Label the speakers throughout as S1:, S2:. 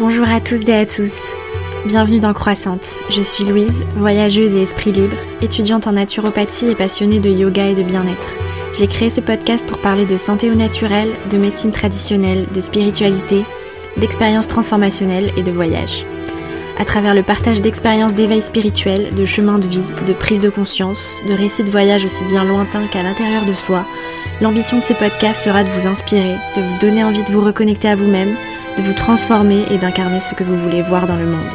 S1: Bonjour à tous et à tous. Bienvenue dans Croissante. Je suis Louise, voyageuse et esprit libre, étudiante en naturopathie et passionnée de yoga et de bien-être. J'ai créé ce podcast pour parler de santé au naturel, de médecine traditionnelle, de spiritualité, d'expériences transformationnelles et de voyage. À travers le partage d'expériences d'éveil spirituel, de chemins de vie, de prise de conscience, de récits de voyage aussi bien lointains qu'à l'intérieur de soi, l'ambition de ce podcast sera de vous inspirer, de vous donner envie de vous reconnecter à vous-même, de vous transformer et d'incarner ce que vous voulez voir dans le monde.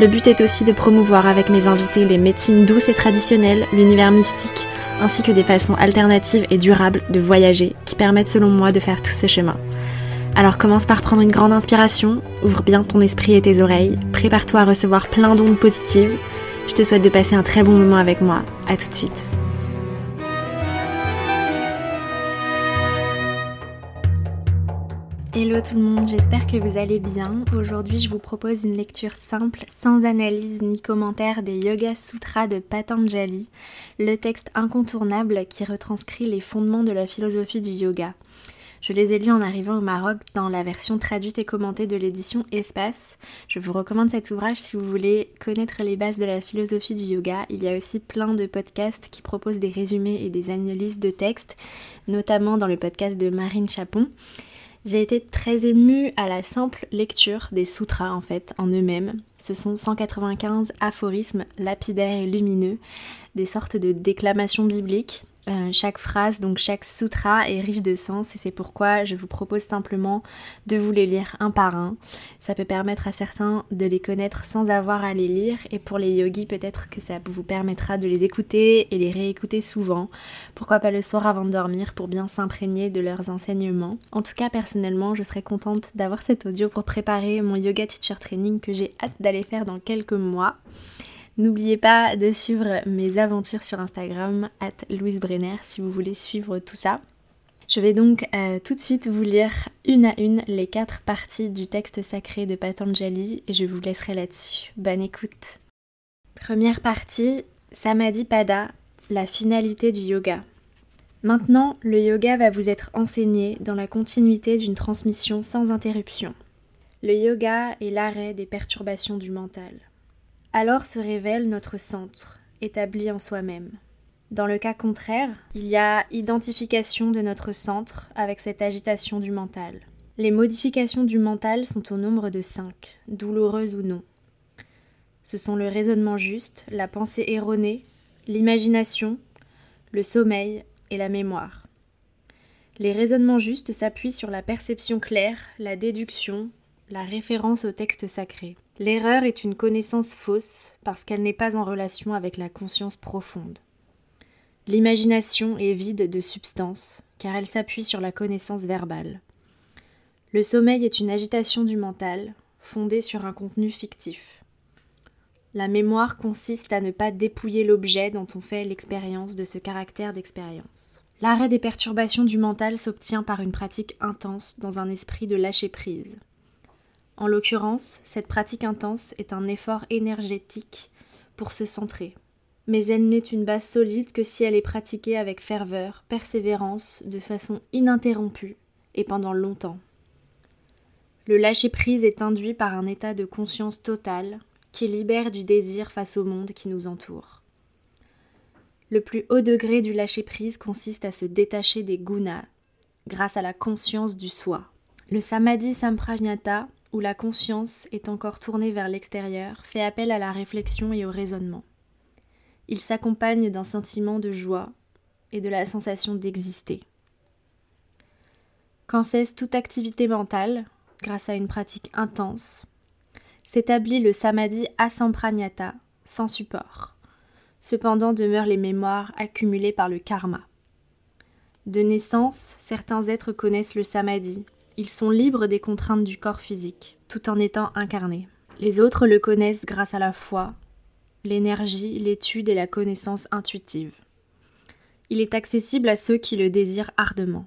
S1: Le but est aussi de promouvoir avec mes invités les médecines douces et traditionnelles, l'univers mystique, ainsi que des façons alternatives et durables de voyager qui permettent selon moi de faire tout ce chemin. Alors commence par prendre une grande inspiration, ouvre bien ton esprit et tes oreilles, prépare-toi à recevoir plein d'ondes positives. Je te souhaite de passer un très bon moment avec moi. À tout de suite. Tout le monde, j'espère que vous allez bien. Aujourd'hui, je vous propose une lecture simple, sans analyse ni commentaire des Yoga Sutras de Patanjali, le texte incontournable qui retranscrit les fondements de la philosophie du yoga. Je les ai lus en arrivant au Maroc dans la version traduite et commentée de l'édition Espace. Je vous recommande cet ouvrage si vous voulez connaître les bases de la philosophie du yoga. Il y a aussi plein de podcasts qui proposent des résumés et des analyses de textes, notamment dans le podcast de Marine Chapon. J'ai été très émue à la simple lecture des sutras en fait, en eux-mêmes. Ce sont 195 aphorismes lapidaires et lumineux, des sortes de déclamations bibliques euh, chaque phrase, donc chaque sutra est riche de sens et c'est pourquoi je vous propose simplement de vous les lire un par un. Ça peut permettre à certains de les connaître sans avoir à les lire et pour les yogis peut-être que ça vous permettra de les écouter et les réécouter souvent. Pourquoi pas le soir avant de dormir pour bien s'imprégner de leurs enseignements. En tout cas personnellement je serais contente d'avoir cet audio pour préparer mon yoga teacher training que j'ai hâte d'aller faire dans quelques mois. N'oubliez pas de suivre mes aventures sur Instagram, at Louise Brenner, si vous voulez suivre tout ça. Je vais donc euh, tout de suite vous lire une à une les quatre parties du texte sacré de Patanjali et je vous laisserai là-dessus. Bonne écoute. Première partie, Samadhi Pada, la finalité du yoga. Maintenant, le yoga va vous être enseigné dans la continuité d'une transmission sans interruption. Le yoga est l'arrêt des perturbations du mental. Alors se révèle notre centre, établi en soi-même. Dans le cas contraire, il y a identification de notre centre avec cette agitation du mental. Les modifications du mental sont au nombre de cinq, douloureuses ou non. Ce sont le raisonnement juste, la pensée erronée, l'imagination, le sommeil et la mémoire. Les raisonnements justes s'appuient sur la perception claire, la déduction, la référence au texte sacré. L'erreur est une connaissance fausse parce qu'elle n'est pas en relation avec la conscience profonde. L'imagination est vide de substance car elle s'appuie sur la connaissance verbale. Le sommeil est une agitation du mental fondée sur un contenu fictif. La mémoire consiste à ne pas dépouiller l'objet dont on fait l'expérience de ce caractère d'expérience. L'arrêt des perturbations du mental s'obtient par une pratique intense dans un esprit de lâcher prise. En l'occurrence, cette pratique intense est un effort énergétique pour se centrer. Mais elle n'est une base solide que si elle est pratiquée avec ferveur, persévérance, de façon ininterrompue et pendant longtemps. Le lâcher-prise est induit par un état de conscience totale qui libère du désir face au monde qui nous entoure. Le plus haut degré du lâcher-prise consiste à se détacher des gunas grâce à la conscience du soi. Le samadhi samprajnata où la conscience est encore tournée vers l'extérieur, fait appel à la réflexion et au raisonnement. Il s'accompagne d'un sentiment de joie et de la sensation d'exister. Quand cesse toute activité mentale, grâce à une pratique intense, s'établit le samadhi asampranyata, sans support. Cependant demeurent les mémoires accumulées par le karma. De naissance, certains êtres connaissent le samadhi, ils sont libres des contraintes du corps physique, tout en étant incarnés. Les autres le connaissent grâce à la foi, l'énergie, l'étude et la connaissance intuitive. Il est accessible à ceux qui le désirent ardemment.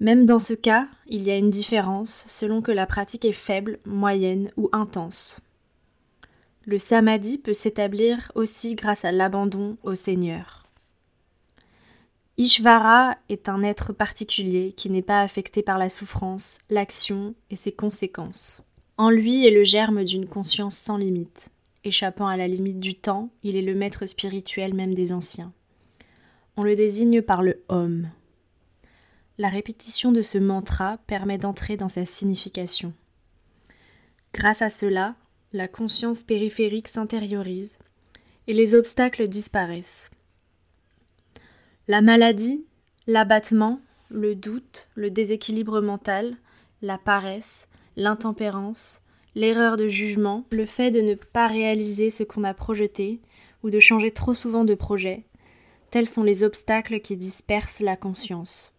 S1: Même dans ce cas, il y a une différence selon que la pratique est faible, moyenne ou intense. Le samadhi peut s'établir aussi grâce à l'abandon au Seigneur. Ishvara est un être particulier qui n'est pas affecté par la souffrance, l'action et ses conséquences. En lui est le germe d'une conscience sans limite. Échappant à la limite du temps, il est le maître spirituel même des anciens. On le désigne par le homme. La répétition de ce mantra permet d'entrer dans sa signification. Grâce à cela, la conscience périphérique s'intériorise et les obstacles disparaissent. La maladie, l'abattement, le doute, le déséquilibre mental, la paresse, l'intempérance, l'erreur de jugement, le fait de ne pas réaliser ce qu'on a projeté ou de changer trop souvent de projet, tels sont les obstacles qui dispersent la conscience.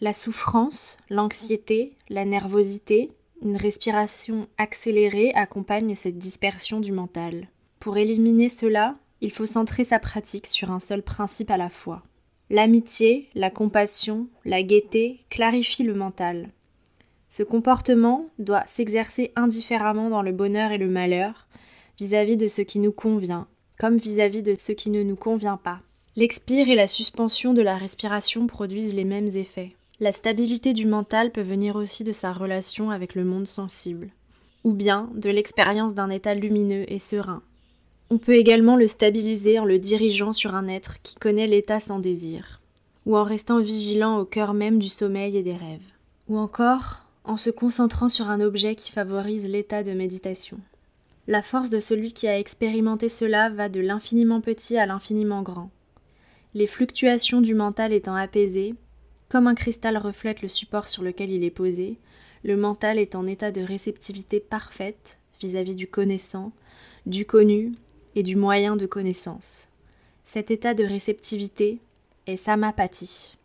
S1: La souffrance, l'anxiété, la nervosité, une respiration accélérée accompagnent cette dispersion du mental. Pour éliminer cela, il faut centrer sa pratique sur un seul principe à la fois. L'amitié, la compassion, la gaieté clarifient le mental. Ce comportement doit s'exercer indifféremment dans le bonheur et le malheur, vis-à-vis de ce qui nous convient, comme vis-à-vis de ce qui ne nous convient pas. L'expire et la suspension de la respiration produisent les mêmes effets. La stabilité du mental peut venir aussi de sa relation avec le monde sensible, ou bien de l'expérience d'un état lumineux et serein, on peut également le stabiliser en le dirigeant sur un être qui connaît l'état sans désir, ou en restant vigilant au cœur même du sommeil et des rêves, ou encore en se concentrant sur un objet qui favorise l'état de méditation. La force de celui qui a expérimenté cela va de l'infiniment petit à l'infiniment grand. Les fluctuations du mental étant apaisées, comme un cristal reflète le support sur lequel il est posé, le mental est en état de réceptivité parfaite vis-à-vis du connaissant, du connu et du moyen de connaissance. Cet état de réceptivité est samapati.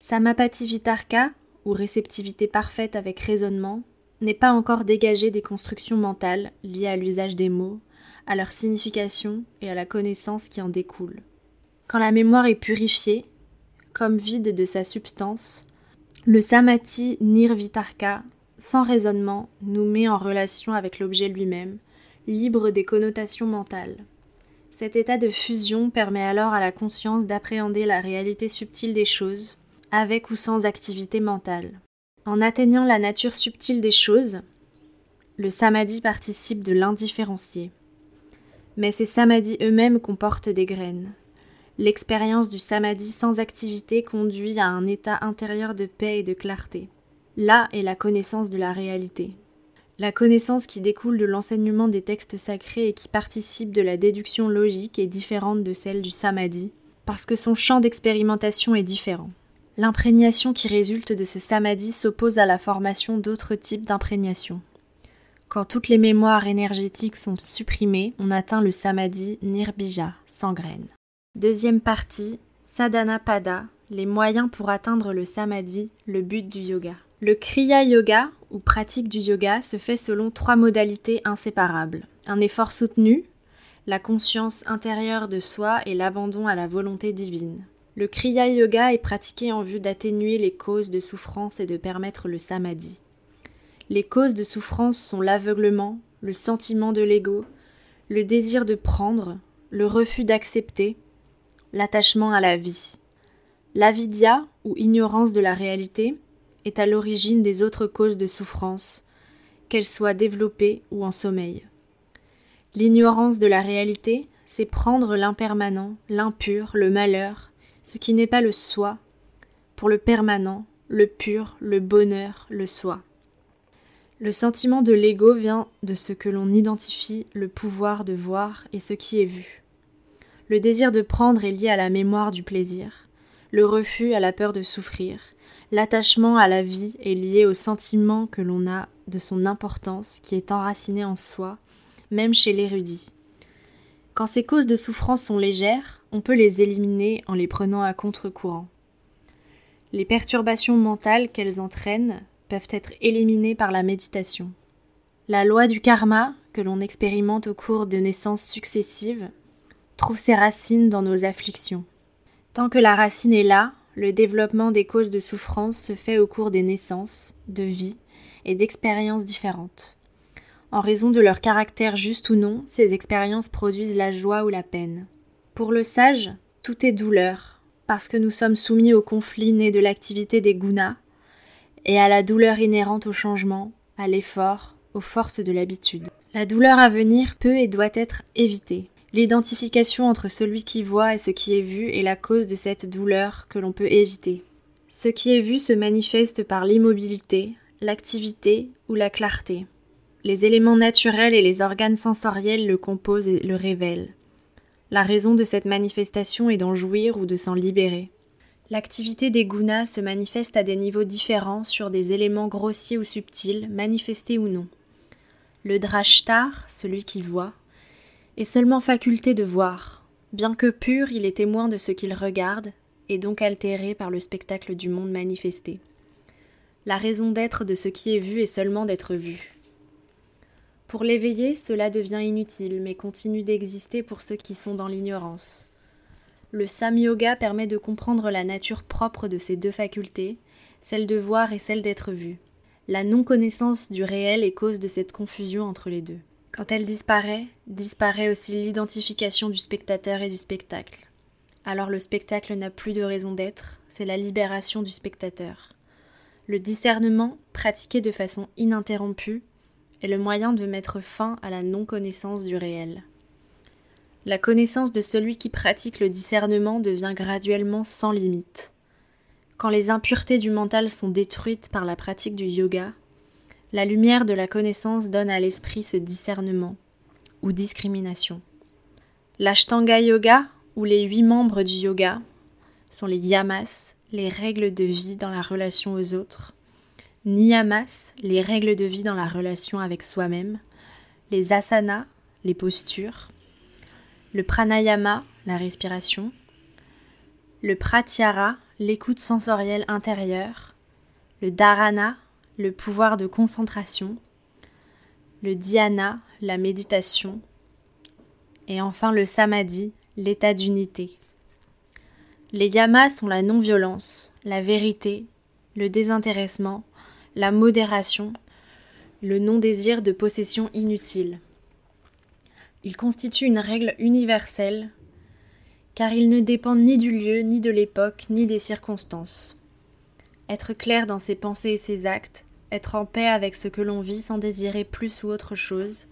S1: Samapati vitarka, ou réceptivité parfaite avec raisonnement, n'est pas encore dégagé des constructions mentales liées à l'usage des mots, à leur signification et à la connaissance qui en découle. Quand la mémoire est purifiée, comme vide de sa substance, le samati nirvitarka, sans raisonnement, nous met en relation avec l'objet lui-même, libre des connotations mentales. Cet état de fusion permet alors à la conscience d'appréhender la réalité subtile des choses, avec ou sans activité mentale. En atteignant la nature subtile des choses, le samadhi participe de l'indifférencier. Mais ces samadhis eux-mêmes comportent des graines. L'expérience du samadhi sans activité conduit à un état intérieur de paix et de clarté. Là est la connaissance de la réalité. La connaissance qui découle de l'enseignement des textes sacrés et qui participe de la déduction logique est différente de celle du samadhi, parce que son champ d'expérimentation est différent. L'imprégnation qui résulte de ce samadhi s'oppose à la formation d'autres types d'imprégnation. Quand toutes les mémoires énergétiques sont supprimées, on atteint le samadhi nirbija, sans graines. Deuxième partie, sadhana pada, les moyens pour atteindre le samadhi, le but du yoga. Le Kriya Yoga, ou pratique du yoga, se fait selon trois modalités inséparables. Un effort soutenu, la conscience intérieure de soi et l'abandon à la volonté divine. Le Kriya Yoga est pratiqué en vue d'atténuer les causes de souffrance et de permettre le samadhi. Les causes de souffrance sont l'aveuglement, le sentiment de l'ego, le désir de prendre, le refus d'accepter, l'attachement à la vie. L'avidya, ou ignorance de la réalité, est à l'origine des autres causes de souffrance, qu'elles soient développées ou en sommeil. L'ignorance de la réalité, c'est prendre l'impermanent, l'impur, le malheur, ce qui n'est pas le soi, pour le permanent, le pur, le bonheur, le soi. Le sentiment de l'ego vient de ce que l'on identifie le pouvoir de voir et ce qui est vu. Le désir de prendre est lié à la mémoire du plaisir, le refus à la peur de souffrir, L'attachement à la vie est lié au sentiment que l'on a de son importance qui est enraciné en soi, même chez l'érudit. Quand ces causes de souffrance sont légères, on peut les éliminer en les prenant à contre-courant. Les perturbations mentales qu'elles entraînent peuvent être éliminées par la méditation. La loi du karma, que l'on expérimente au cours de naissances successives, trouve ses racines dans nos afflictions. Tant que la racine est là, le développement des causes de souffrance se fait au cours des naissances, de vie et d'expériences différentes. En raison de leur caractère juste ou non, ces expériences produisent la joie ou la peine. Pour le sage, tout est douleur, parce que nous sommes soumis au conflit né de l'activité des gunas et à la douleur inhérente au changement, à l'effort, aux forces de l'habitude. La douleur à venir peut et doit être évitée. L'identification entre celui qui voit et ce qui est vu est la cause de cette douleur que l'on peut éviter. Ce qui est vu se manifeste par l'immobilité, l'activité ou la clarté. Les éléments naturels et les organes sensoriels le composent et le révèlent. La raison de cette manifestation est d'en jouir ou de s'en libérer. L'activité des gunas se manifeste à des niveaux différents sur des éléments grossiers ou subtils, manifestés ou non. Le drashtar, celui qui voit, est seulement faculté de voir. Bien que pur, il est témoin de ce qu'il regarde, et donc altéré par le spectacle du monde manifesté. La raison d'être de ce qui est vu est seulement d'être vu. Pour l'éveiller, cela devient inutile, mais continue d'exister pour ceux qui sont dans l'ignorance. Le Sam-yoga permet de comprendre la nature propre de ces deux facultés, celle de voir et celle d'être vu. La non-connaissance du réel est cause de cette confusion entre les deux. Quand elle disparaît, disparaît aussi l'identification du spectateur et du spectacle. Alors le spectacle n'a plus de raison d'être, c'est la libération du spectateur. Le discernement, pratiqué de façon ininterrompue, est le moyen de mettre fin à la non-connaissance du réel. La connaissance de celui qui pratique le discernement devient graduellement sans limite. Quand les impuretés du mental sont détruites par la pratique du yoga, la lumière de la connaissance donne à l'esprit ce discernement ou discrimination. L'Ashtanga Yoga, ou les huit membres du yoga, sont les yamas, les règles de vie dans la relation aux autres, niyamas, les règles de vie dans la relation avec soi-même, les asanas, les postures, le pranayama, la respiration, le pratyahara, l'écoute sensorielle intérieure, le dharana, le pouvoir de concentration, le dhyana, la méditation, et enfin le samadhi, l'état d'unité. Les yamas sont la non-violence, la vérité, le désintéressement, la modération, le non-désir de possession inutile. Il constitue une règle universelle, car il ne dépend ni du lieu, ni de l'époque, ni des circonstances. Être clair dans ses pensées et ses actes, être en paix avec ce que l'on vit sans désirer plus ou autre chose,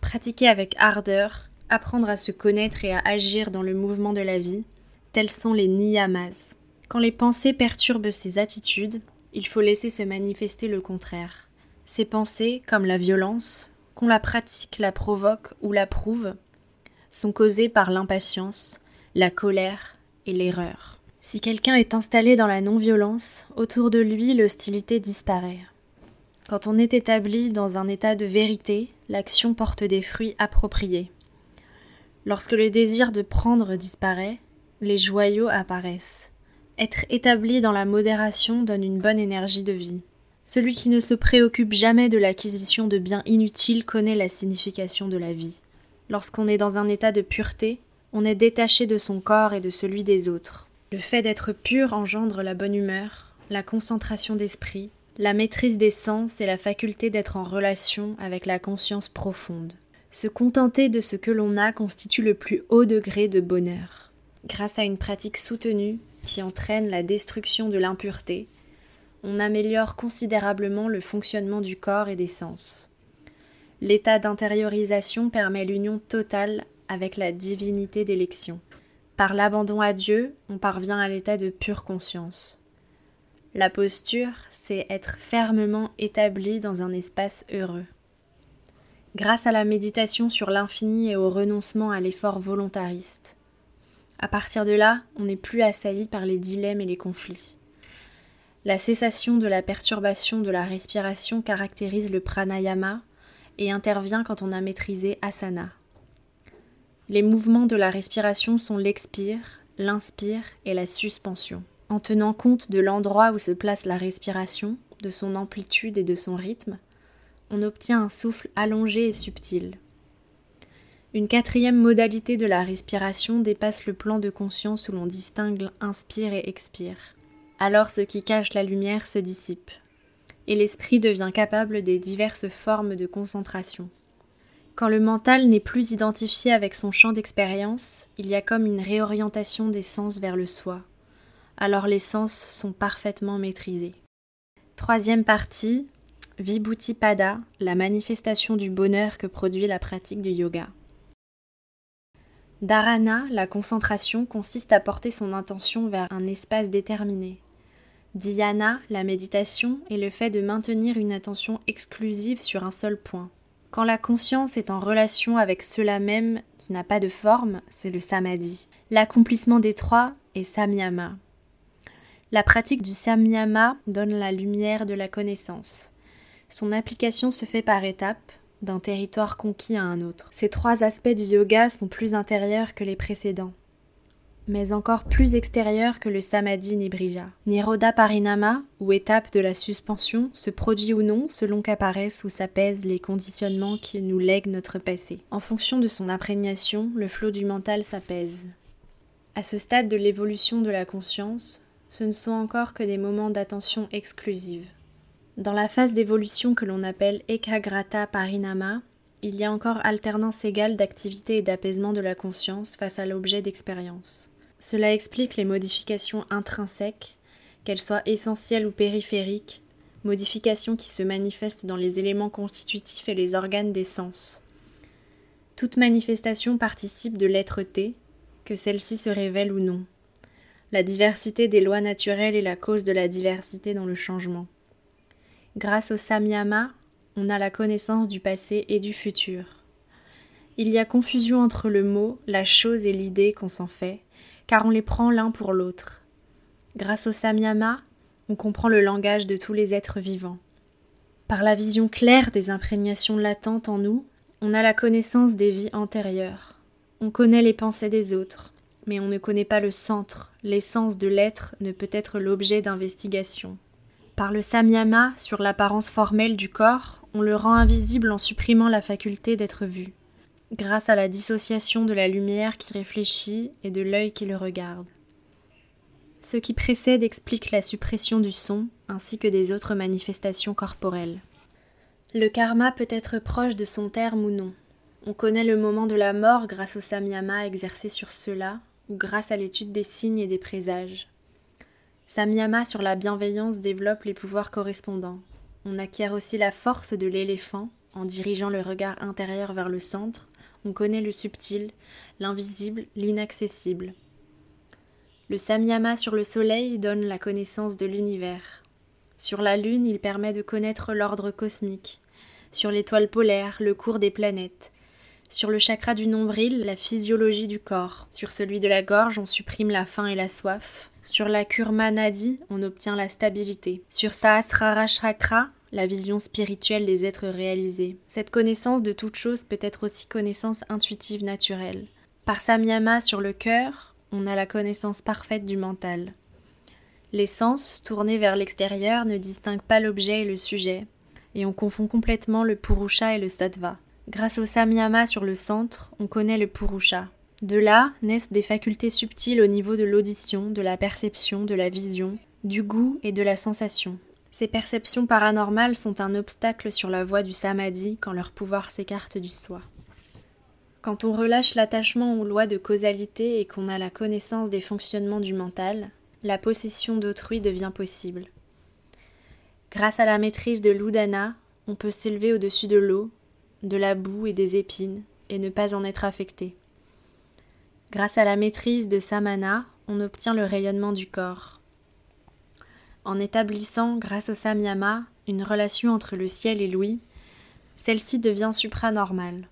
S1: pratiquer avec ardeur, apprendre à se connaître et à agir dans le mouvement de la vie, tels sont les niyamas. Quand les pensées perturbent ces attitudes, il faut laisser se manifester le contraire. Ces pensées, comme la violence, qu'on la pratique, la provoque ou l'approuve, sont causées par l'impatience, la colère et l'erreur. Si quelqu'un est installé dans la non-violence, autour de lui l'hostilité disparaît. Quand on est établi dans un état de vérité, l'action porte des fruits appropriés. Lorsque le désir de prendre disparaît, les joyaux apparaissent. Être établi dans la modération donne une bonne énergie de vie. Celui qui ne se préoccupe jamais de l'acquisition de biens inutiles connaît la signification de la vie. Lorsqu'on est dans un état de pureté, on est détaché de son corps et de celui des autres. Le fait d'être pur engendre la bonne humeur, la concentration d'esprit, la maîtrise des sens et la faculté d'être en relation avec la conscience profonde. Se contenter de ce que l'on a constitue le plus haut degré de bonheur. Grâce à une pratique soutenue qui entraîne la destruction de l'impureté, on améliore considérablement le fonctionnement du corps et des sens. L'état d'intériorisation permet l'union totale avec la divinité d'élection. Par l'abandon à Dieu, on parvient à l'état de pure conscience. La posture, c'est être fermement établi dans un espace heureux. Grâce à la méditation sur l'infini et au renoncement à l'effort volontariste. À partir de là, on n'est plus assailli par les dilemmes et les conflits. La cessation de la perturbation de la respiration caractérise le pranayama et intervient quand on a maîtrisé asana. Les mouvements de la respiration sont l'expire, l'inspire et la suspension. En tenant compte de l'endroit où se place la respiration, de son amplitude et de son rythme, on obtient un souffle allongé et subtil. Une quatrième modalité de la respiration dépasse le plan de conscience où l'on distingue inspire et expire alors ce qui cache la lumière se dissipe, et l'esprit devient capable des diverses formes de concentration. Quand le mental n'est plus identifié avec son champ d'expérience, il y a comme une réorientation des sens vers le soi. Alors les sens sont parfaitement maîtrisés. Troisième partie, Vibhuti-pada, la manifestation du bonheur que produit la pratique du yoga. Dharana, la concentration, consiste à porter son intention vers un espace déterminé. Dhyana, la méditation, est le fait de maintenir une attention exclusive sur un seul point. Quand la conscience est en relation avec cela même qui n'a pas de forme, c'est le samadhi. L'accomplissement des trois est samyama. La pratique du samyama donne la lumière de la connaissance. Son application se fait par étapes, d'un territoire conquis à un autre. Ces trois aspects du yoga sont plus intérieurs que les précédents, mais encore plus extérieurs que le samadhi nibrija. Nirodha parinama, ou étape de la suspension, se produit ou non selon qu'apparaissent ou s'apaisent les conditionnements qui nous lèguent notre passé. En fonction de son imprégnation, le flot du mental s'apaise. À ce stade de l'évolution de la conscience, ce ne sont encore que des moments d'attention exclusive. Dans la phase d'évolution que l'on appelle Ekagrata Parinama, il y a encore alternance égale d'activité et d'apaisement de la conscience face à l'objet d'expérience. Cela explique les modifications intrinsèques, qu'elles soient essentielles ou périphériques, modifications qui se manifestent dans les éléments constitutifs et les organes des sens. Toute manifestation participe de l'être-té, que celle-ci se révèle ou non. La diversité des lois naturelles est la cause de la diversité dans le changement. Grâce au samyama, on a la connaissance du passé et du futur. Il y a confusion entre le mot, la chose et l'idée qu'on s'en fait, car on les prend l'un pour l'autre. Grâce au samyama, on comprend le langage de tous les êtres vivants. Par la vision claire des imprégnations latentes en nous, on a la connaissance des vies antérieures. On connaît les pensées des autres, mais on ne connaît pas le centre, l'essence de l'être ne peut être l'objet d'investigation. Par le samyama sur l'apparence formelle du corps, on le rend invisible en supprimant la faculté d'être vu, grâce à la dissociation de la lumière qui réfléchit et de l'œil qui le regarde. Ce qui précède explique la suppression du son ainsi que des autres manifestations corporelles. Le karma peut être proche de son terme ou non. On connaît le moment de la mort grâce au samyama exercé sur cela ou grâce à l'étude des signes et des présages. Samyama sur la bienveillance développe les pouvoirs correspondants. On acquiert aussi la force de l'éléphant en dirigeant le regard intérieur vers le centre. On connaît le subtil, l'invisible, l'inaccessible. Le samyama sur le soleil donne la connaissance de l'univers. Sur la lune, il permet de connaître l'ordre cosmique. Sur l'étoile polaire, le cours des planètes. Sur le chakra du nombril, la physiologie du corps. Sur celui de la gorge, on supprime la faim et la soif. Sur la Kurma Nadi, on obtient la stabilité. Sur Sahasrara Chakra, la vision spirituelle des êtres réalisés. Cette connaissance de toute chose peut être aussi connaissance intuitive naturelle. Par Samyama sur le cœur, on a la connaissance parfaite du mental. Les sens, tournés vers l'extérieur, ne distinguent pas l'objet et le sujet, et on confond complètement le Purusha et le Sattva. Grâce au Samyama sur le centre, on connaît le Purusha. De là naissent des facultés subtiles au niveau de l'audition, de la perception, de la vision, du goût et de la sensation. Ces perceptions paranormales sont un obstacle sur la voie du samadhi quand leur pouvoir s'écarte du soi. Quand on relâche l'attachement aux lois de causalité et qu'on a la connaissance des fonctionnements du mental, la possession d'autrui devient possible. Grâce à la maîtrise de l'udana, on peut s'élever au-dessus de l'eau, de la boue et des épines, et ne pas en être affecté. Grâce à la maîtrise de samana, on obtient le rayonnement du corps. En établissant, grâce au samyama, une relation entre le ciel et l'ouïe, celle-ci devient supranormale.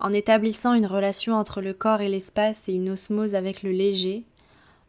S1: En établissant une relation entre le corps et l'espace et une osmose avec le léger,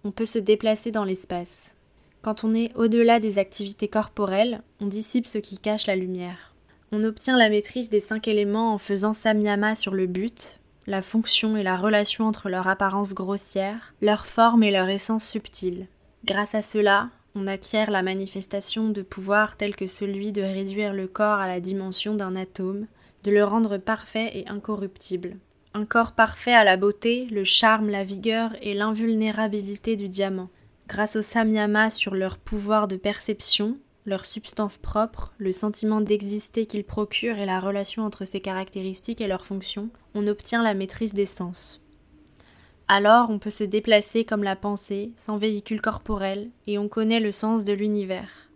S1: on peut se déplacer dans l'espace. Quand on est au-delà des activités corporelles, on dissipe ce qui cache la lumière. On obtient la maîtrise des cinq éléments en faisant samyama sur le but, la fonction et la relation entre leur apparence grossière, leur forme et leur essence subtile. Grâce à cela, on acquiert la manifestation de pouvoirs tels que celui de réduire le corps à la dimension d'un atome, de le rendre parfait et incorruptible. Un corps parfait à la beauté, le charme, la vigueur et l'invulnérabilité du diamant. Grâce au samyama sur leur pouvoir de perception, leur substance propre, le sentiment d'exister qu'ils procurent et la relation entre ces caractéristiques et leurs fonctions, on obtient la maîtrise des sens. Alors on peut se déplacer comme la pensée, sans véhicule corporel, et on connaît le sens de l'univers.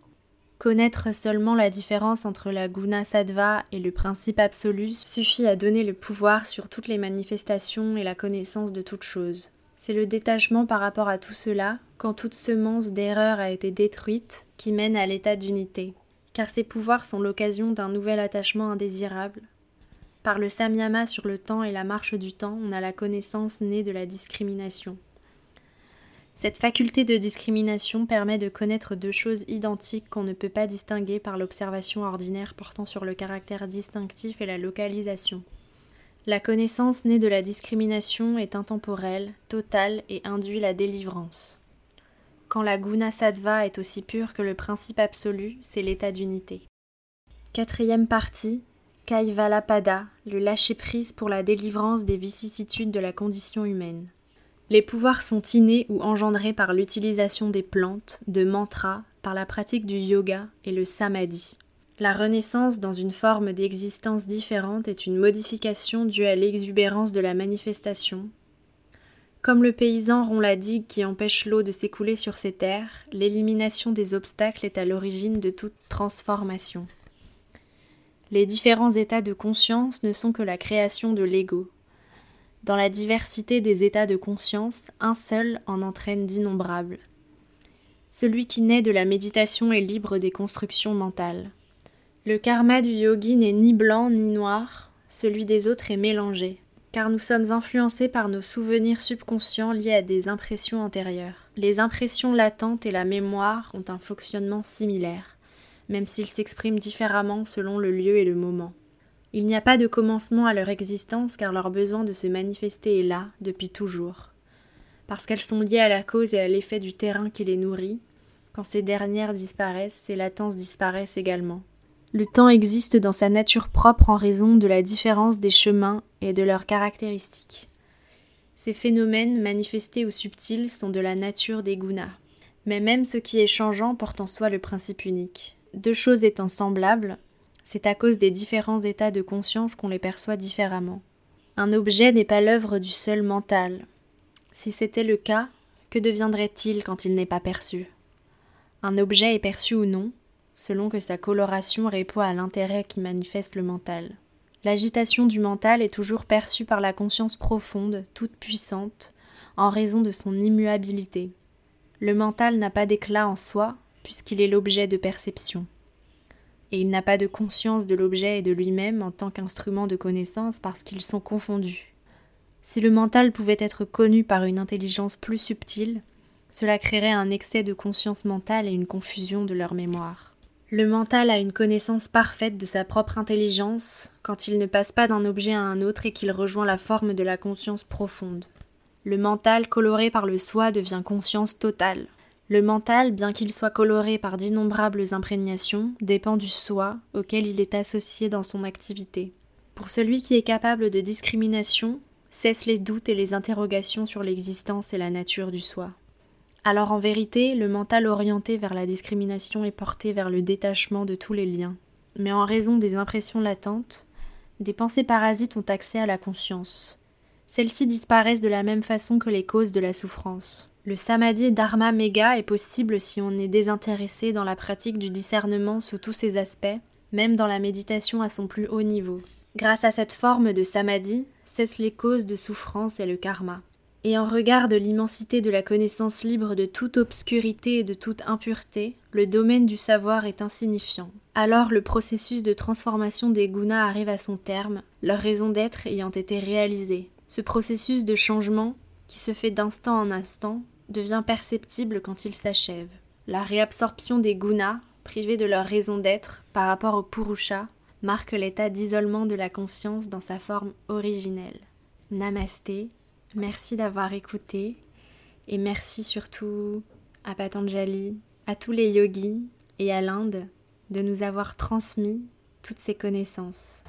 S1: Connaître seulement la différence entre la guna sattva et le principe absolu suffit à donner le pouvoir sur toutes les manifestations et la connaissance de toutes choses. C'est le détachement par rapport à tout cela, quand toute semence d'erreur a été détruite, qui mène à l'état d'unité. Car ces pouvoirs sont l'occasion d'un nouvel attachement indésirable. Par le samyama sur le temps et la marche du temps, on a la connaissance née de la discrimination. Cette faculté de discrimination permet de connaître deux choses identiques qu'on ne peut pas distinguer par l'observation ordinaire portant sur le caractère distinctif et la localisation. La connaissance née de la discrimination est intemporelle, totale et induit la délivrance. Quand la guna sattva est aussi pure que le principe absolu, c'est l'état d'unité. Quatrième partie, Kaivalapada, le lâcher-prise pour la délivrance des vicissitudes de la condition humaine. Les pouvoirs sont innés ou engendrés par l'utilisation des plantes, de mantras, par la pratique du yoga et le samadhi. La renaissance dans une forme d'existence différente est une modification due à l'exubérance de la manifestation. Comme le paysan rompt la digue qui empêche l'eau de s'écouler sur ses terres, l'élimination des obstacles est à l'origine de toute transformation. Les différents états de conscience ne sont que la création de l'ego. Dans la diversité des états de conscience, un seul en entraîne d'innombrables. Celui qui naît de la méditation est libre des constructions mentales. Le karma du yogi n'est ni blanc ni noir, celui des autres est mélangé, car nous sommes influencés par nos souvenirs subconscients liés à des impressions antérieures. Les impressions latentes et la mémoire ont un fonctionnement similaire, même s'ils s'expriment différemment selon le lieu et le moment. Il n'y a pas de commencement à leur existence car leur besoin de se manifester est là depuis toujours. Parce qu'elles sont liées à la cause et à l'effet du terrain qui les nourrit, quand ces dernières disparaissent, ces latences disparaissent également. Le temps existe dans sa nature propre en raison de la différence des chemins et de leurs caractéristiques. Ces phénomènes, manifestés ou subtils, sont de la nature des gunas. Mais même ce qui est changeant porte en soi le principe unique. Deux choses étant semblables, c'est à cause des différents états de conscience qu'on les perçoit différemment. Un objet n'est pas l'œuvre du seul mental. Si c'était le cas, que deviendrait-il quand il n'est pas perçu? Un objet est perçu ou non, selon que sa coloration répond à l'intérêt qui manifeste le mental. L'agitation du mental est toujours perçue par la conscience profonde, toute puissante, en raison de son immuabilité. Le mental n'a pas d'éclat en soi, puisqu'il est l'objet de perception et il n'a pas de conscience de l'objet et de lui-même en tant qu'instrument de connaissance parce qu'ils sont confondus. Si le mental pouvait être connu par une intelligence plus subtile, cela créerait un excès de conscience mentale et une confusion de leur mémoire. Le mental a une connaissance parfaite de sa propre intelligence quand il ne passe pas d'un objet à un autre et qu'il rejoint la forme de la conscience profonde. Le mental coloré par le soi devient conscience totale. Le mental, bien qu'il soit coloré par d'innombrables imprégnations, dépend du soi auquel il est associé dans son activité. Pour celui qui est capable de discrimination, cessent les doutes et les interrogations sur l'existence et la nature du soi. Alors en vérité, le mental orienté vers la discrimination est porté vers le détachement de tous les liens. Mais en raison des impressions latentes, des pensées parasites ont accès à la conscience. Celles-ci disparaissent de la même façon que les causes de la souffrance. Le samadhi dharma mega est possible si on est désintéressé dans la pratique du discernement sous tous ses aspects, même dans la méditation à son plus haut niveau. Grâce à cette forme de samadhi, cessent les causes de souffrance et le karma. Et en regard de l'immensité de la connaissance libre de toute obscurité et de toute impureté, le domaine du savoir est insignifiant. Alors le processus de transformation des gunas arrive à son terme, leur raison d'être ayant été réalisée. Ce processus de changement, qui se fait d'instant en instant, devient perceptible quand il s'achève. La réabsorption des gunas, privés de leur raison d'être par rapport au purusha, marque l'état d'isolement de la conscience dans sa forme originelle. Namasté, merci d'avoir écouté et merci surtout à Patanjali, à tous les yogis et à l'Inde de nous avoir transmis toutes ces connaissances.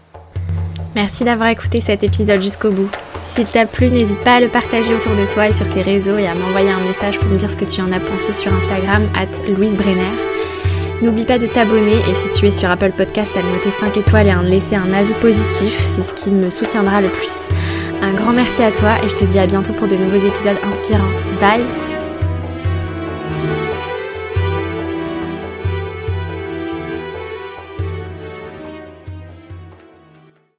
S1: Merci d'avoir écouté cet épisode jusqu'au bout. S'il t'a plu, n'hésite pas à le partager autour de toi et sur tes réseaux et à m'envoyer un message pour me dire ce que tu en as pensé sur Instagram, at Louise Brenner. N'oublie pas de t'abonner et si tu es sur Apple Podcast, à noter 5 étoiles et à laisser un avis positif, c'est ce qui me soutiendra le plus. Grand merci à toi et je te dis à bientôt pour de nouveaux épisodes inspirants. Bye